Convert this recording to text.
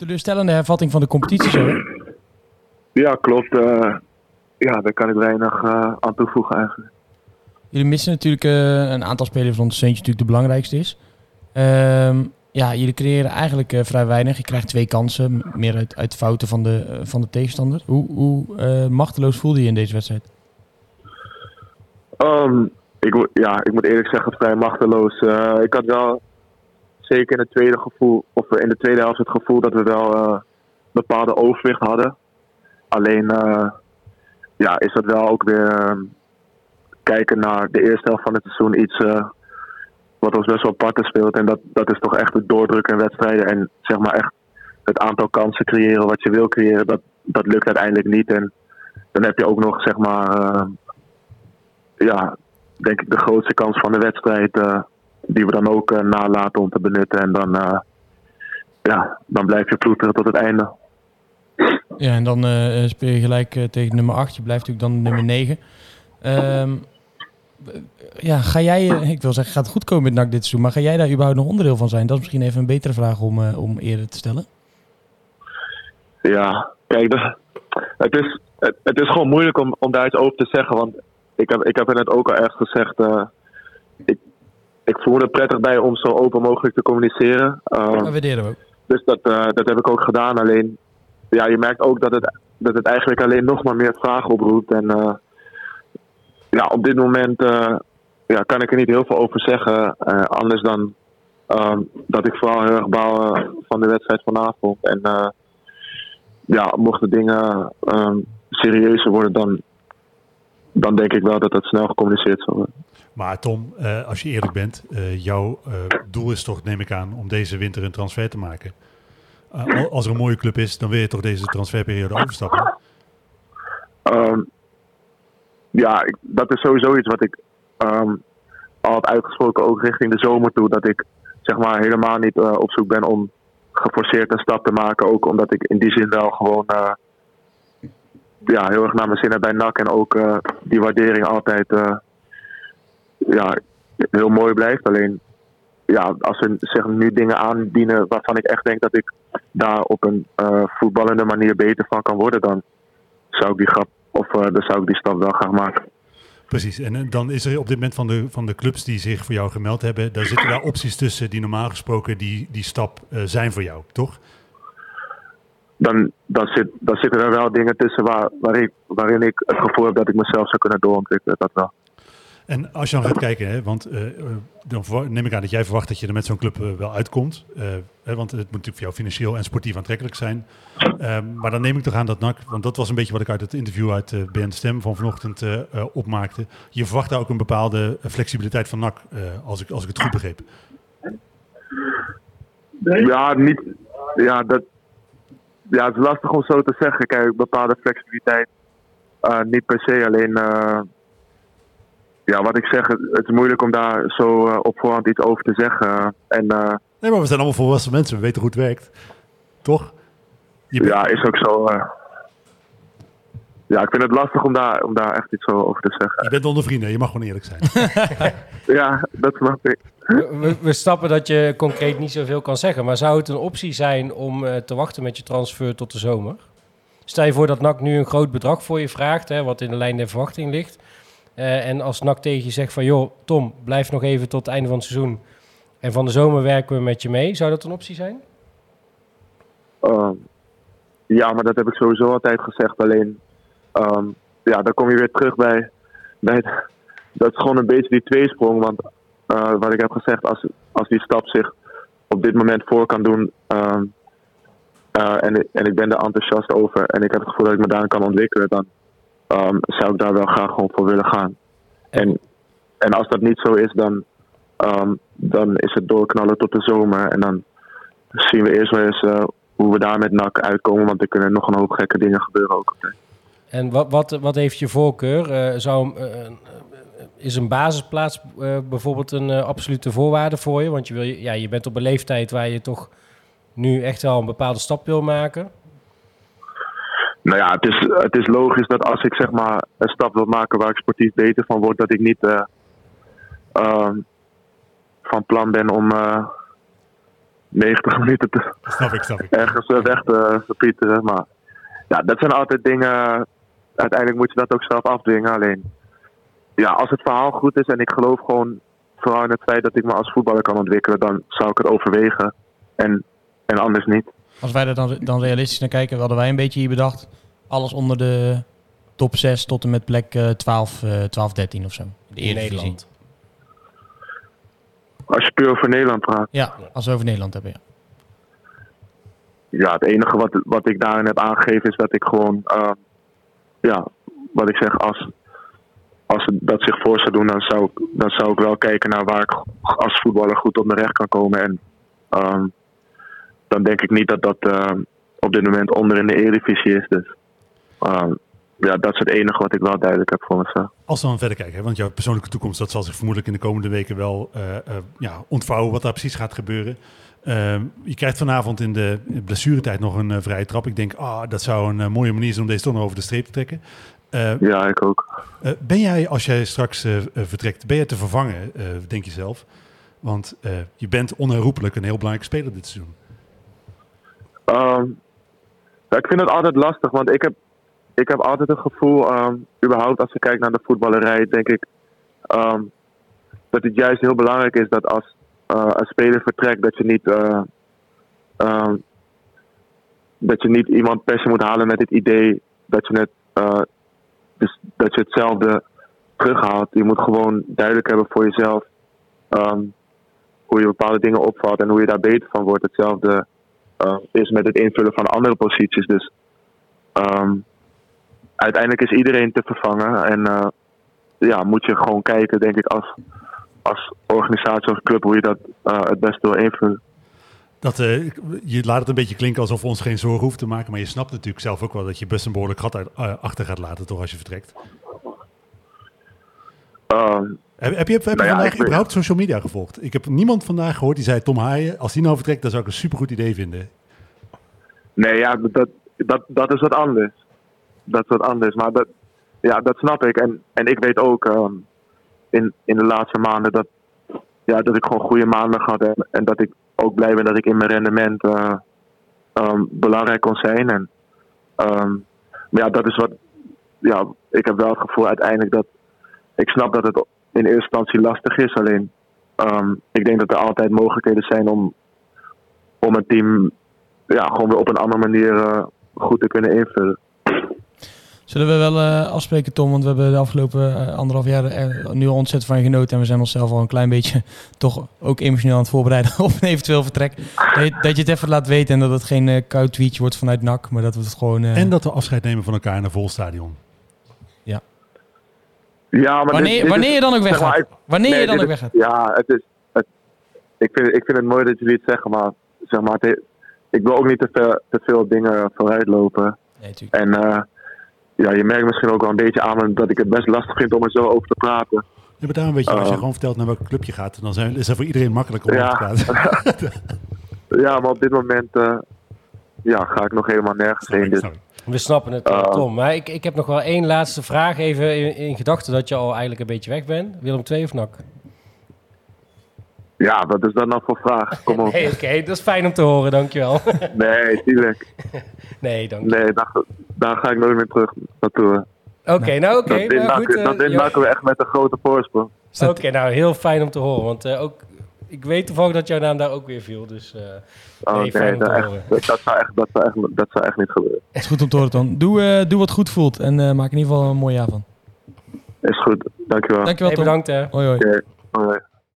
teleurstellende hervatting van de competitie zo. Ja, klopt. Uh, ja, daar kan ik weinig uh, aan toevoegen eigenlijk. Jullie missen natuurlijk uh, een aantal spelers van de Seentje natuurlijk de belangrijkste is. Ehm, ja, jullie creëren eigenlijk vrij weinig. Je krijgt twee kansen, meer uit, uit fouten van de, van de tegenstander. Hoe, hoe machteloos voelde je in deze wedstrijd? Um, ik, ja, ik moet eerlijk zeggen, vrij machteloos. ik had wel zeker in het tweede gevoel, of in de tweede helft het gevoel dat we wel bepaalde overwicht hadden. Alleen uh, ja, is dat wel ook weer uh, kijken naar de eerste helft van het seizoen iets uh, wat ons best wel apart speelt. En dat, dat is toch echt het doordrukken in wedstrijden. En zeg maar echt het aantal kansen creëren wat je wil creëren, dat, dat lukt uiteindelijk niet. En dan heb je ook nog zeg maar ja, denk ik de grootste kans van de wedstrijd. Die we dan ook nalaten om te benutten. En dan, ja, dan blijf je ploeteren tot het einde. Ja, en dan uh, speel je gelijk tegen nummer 8. Je blijft natuurlijk dan nummer 9. Um, ehm, ja, ga jij, ik wil zeggen, gaat het goed komen met NAC dit seizoen, maar ga jij daar überhaupt nog onderdeel van zijn? Dat is misschien even een betere vraag om, om eerder te stellen. Ja, kijk, het, is, het, het, is gewoon moeilijk om, om daar iets over te zeggen, want ik heb, ik heb er net ook al erg gezegd, ik, ik voel me er prettig bij om zo open mogelijk te communiceren. Uh, dat waarderen we ook. Dus dat, dat heb ik ook gedaan, alleen ja, je merkt ook dat het, dat het eigenlijk alleen nog maar meer vragen oproept. En uh, ja, op dit moment uh, ja, kan ik er niet heel veel over zeggen. Anders dan dat ik vooral heel erg bouw van de wedstrijd vanavond. En ja, mochten dingen serieuzer worden, dan, dan denk ik wel dat dat snel gecommuniceerd zal worden. Maar Tom, als je eerlijk bent, jouw doel is toch, neem ik aan, om deze winter een transfer te maken. Als er een mooie club is, dan wil je toch deze transferperiode overstappen? Um, ja, dat is sowieso iets wat ik um, al had uitgesproken, ook richting de zomer toe. Dat ik zeg maar helemaal niet op zoek ben om geforceerd een stap te maken. Ook omdat ik in die zin wel gewoon ja, heel erg naar mijn zin heb bij NAC. En ook die waardering altijd ja, heel mooi blijft. Alleen ja, als ze zeg, nu dingen aandienen waarvan ik echt denk dat ik daar op een uh, voetballende manier beter van kan worden, dan zou ik die grap of uh, dan zou ik die stap wel graag maken. Precies, en eh, dan is er op dit moment van de, van de clubs die zich voor jou gemeld hebben, daar zitten daar opties tussen die normaal gesproken die, die stap uh, zijn voor jou, toch? Dan, dan, zit, dan zitten er wel dingen tussen waar, waar ik, waarin ik het gevoel heb dat ik mezelf zou kunnen doorontwikkelen, dat wel. En als je dan gaat kijken, hè, want uh, dan neem ik aan dat jij verwacht dat je er met zo'n club uh, wel uitkomt. Uh, hè, want het moet natuurlijk voor jou financieel en sportief aantrekkelijk zijn. Ehm, maar dan neem ik toch aan dat NAC, want dat was een beetje wat ik uit het interview uit uh, BN Stem van vanochtend opmaakte. Je verwacht daar ook een bepaalde flexibiliteit van NAC, als, ik, als ik het goed begreep. Ja, niet, ja, dat, ja, het is lastig om zo te zeggen. Kijk, bepaalde flexibiliteit niet per se, alleen ja, wat ik zeg, het is moeilijk om daar zo uh, op voorhand iets over te zeggen. En, uh, nee, maar we zijn allemaal volwassen mensen, we weten hoe het werkt. Toch? Ja, is ook zo. Uh, ja, ik vind het lastig om daar, om daar echt iets over te zeggen. Je bent onder vrienden, je mag gewoon eerlijk zijn. ja, dat snap ik. We, we stappen dat je concreet niet zoveel kan zeggen. Maar zou het een optie zijn om te wachten met je transfer tot de zomer? Stel je voor dat NAC nu een groot bedrag voor je vraagt, hè, wat in de lijn der verwachting ligt. Uh, en als NAC tegen je zegt van... joh, Tom, blijf nog even tot het einde van het seizoen... en van de zomer werken we met je mee. Zou dat een optie zijn? Uh, ja, maar dat heb ik sowieso altijd gezegd. Alleen, um, ja, dan kom je weer terug bij... bij dat is gewoon een beetje die tweesprong. Want uh, wat ik heb gezegd, als, als die stap zich op dit moment voor kan doen... Um, en, en ik ben er enthousiast over en ik heb het gevoel dat ik me daarin kan ontwikkelen... dan um, zou ik daar wel graag gewoon voor willen gaan. En, en als dat niet zo is, dan, um, dan is het doorknallen tot de zomer. En dan zien we eerst wel eens uh, hoe we daar met NAC uitkomen. Want er kunnen nog een hoop gekke dingen gebeuren ook. En wat, wat, wat heeft je voorkeur? Uh, zou, uh, is een basisplaats bijvoorbeeld een absolute voorwaarde voor je? Want je, wil, ja, je bent op een leeftijd waar je toch nu echt wel een bepaalde stap wil maken. Nou ja, het is, het is logisch dat als ik zeg maar een stap wil maken waar ik sportief beter van word, dat ik niet uh, uh, van plan ben om, uh, 90 minuten te, Snap ik, snap ik. ergens eh, weg te verpieteren. Maar ja, dat zijn altijd dingen. Uiteindelijk moet je dat ook zelf afdwingen. Alleen, ja, als het verhaal goed is en ik geloof gewoon vooral in het feit dat ik me als voetballer kan ontwikkelen, dan zou ik het overwegen. En, en anders niet. Als wij er dan, dan realistisch naar kijken, hadden wij een beetje hier bedacht. Alles onder de top 6 tot en met plek eh, 12, eh 12, 13 of zo. De in. Nederland. Als je puur over Nederland praat. Ja, als we over Nederland hebben, ja. Ja, het enige wat, wat ik daarin heb aangegeven is dat ik gewoon, eh, ja, wat ik zeg, als, als het dat zich voor zou doen, dan zou, ik, dan zou ik wel kijken naar waar ik als voetballer goed op mijn recht kan komen. En ehm, dan denk ik niet dat dat eh, op dit moment onder in de Eredivisie is. Dus ehm, ja, dat is het enige wat ik wel duidelijk heb voor mezelf. Als we dan verder kijken, hè, want jouw persoonlijke toekomst, dat zal zich vermoedelijk in de komende weken wel eh, eh, ja, ontvouwen wat daar precies gaat gebeuren. Ehm, je krijgt vanavond in de blessuretijd nog een vrije trap. Ik denk, ah, dat zou een mooie manier zijn om deze toch nog over de streep te trekken. Ja, ik ook. ben jij, als jij straks vertrekt, ben jij te vervangen, denk je zelf? Want je bent onherroepelijk een heel belangrijke speler dit seizoen. Ehm, ik vind het altijd lastig, want ik heb, ik heb altijd het gevoel, ehm, überhaupt als je kijkt naar de voetballerij, denk ik ehm, dat het juist heel belangrijk is dat als eh, een speler vertrekt, dat je niet, eh, dat je niet iemand per se moet halen met het idee dat je, het, eh, dus dat je hetzelfde terughaalt. Je moet gewoon duidelijk hebben voor jezelf hoe je bepaalde dingen opvalt en hoe je daar beter van wordt. Hetzelfde eh, is met het invullen van andere posities. Dus ehm, uiteindelijk is iedereen te vervangen. En eh, ja, moet je gewoon kijken, denk ik, als, als organisatie of club, hoe je dat eh, het beste wil invullen. Dat, je laat het een beetje klinken alsof we ons geen zorgen hoeven te maken. Maar je snapt natuurlijk zelf ook wel dat je best een behoorlijk gat uit, achter gaat laten, toch, als je vertrekt. Ehm, Heb, heb je, heb je Nou ja, vandaag ben- überhaupt social media gevolgd? Ik heb niemand vandaag gehoord die zei, Tom Haaien, als die nou vertrekt, dan zou ik een supergoed idee vinden. nee, ja, dat, dat, dat is wat anders. Dat is wat anders. Maar dat, ja, dat snap ik. En, en ik weet ook ehm, in, in de laatste maanden dat, ja, dat ik gewoon goede maanden had. En, en dat ik ook blij ben dat ik in mijn rendement eh, ehm, belangrijk kon zijn. En, ehm, maar ja, dat is wat. Ja, ik heb wel het gevoel uiteindelijk dat. Ik snap dat het in eerste instantie lastig is. Alleen, ehm, ik denk dat er altijd mogelijkheden zijn om, om een team ja, gewoon weer op een andere manier eh, goed te kunnen invullen. Zullen we wel eh, afspreken, Tom? Want we hebben de afgelopen eh, anderhalf jaar er nu al ontzettend van je genoten. En we zijn onszelf al een klein beetje toch ook emotioneel aan het voorbereiden op een eventueel vertrek. Dat je, dat je het even laat weten en dat het geen eh, koud tweetje wordt vanuit NAC. Maar dat we het gewoon... eh, En dat we afscheid nemen van elkaar in een vol stadion. Ja, maar wanneer, dit wanneer je dan ook zeg maar, weggaat. ik- Wanneer nee, je dan ook weggaat. Ja, het is. Het, ik, vind, ik vind het mooi dat jullie het zeggen, maar zeg maar, het ik wil ook niet te veel, te veel dingen vooruit lopen. Nee, natuurlijk. En eh, ja, je merkt misschien ook wel een beetje aan dat ik het best lastig vind om er zo over te praten. Ja, maar daarom weet je, als je Oh. gewoon vertelt naar welk club je gaat, dan zijn, is dat voor iedereen makkelijker om Ja. over te praten. Ja, maar op dit moment eh, ja, ga ik nog helemaal nergens heen. Dus. We snappen het, eh, Uh, Tom. Maar ik, ik heb nog wel één laatste vraag even in, in gedachten dat je al eigenlijk een beetje weg bent. Willem 2 of NAC? ja, wat is dat nou voor vraag? Kom op. Nee, oké, dat is fijn om te horen, dankjewel. Nee, tuurlijk. nee, dank Nee, daar, daar ga ik nooit meer terug naartoe. Oké, nou oké. dat dit nou goed, maken, eh, dat dit Jo- maken we echt met een grote voorsprong. Oké, nou heel fijn om te horen. Want eh, ook, ik weet toevallig dat jouw naam daar ook weer viel. Dus eh, Oh, nee, dat, echt, dat, dat zou echt, dat, zou echt, dat zou echt niet gebeuren. Het is goed om te horen, Tom. Doe, eh, doe wat goed voelt en eh, maak in ieder geval een mooi jaar van. Is goed, dankjewel. Dankjewel, Hey, Tom. bedankt hè. Hoi, hoi. Oké, hoi.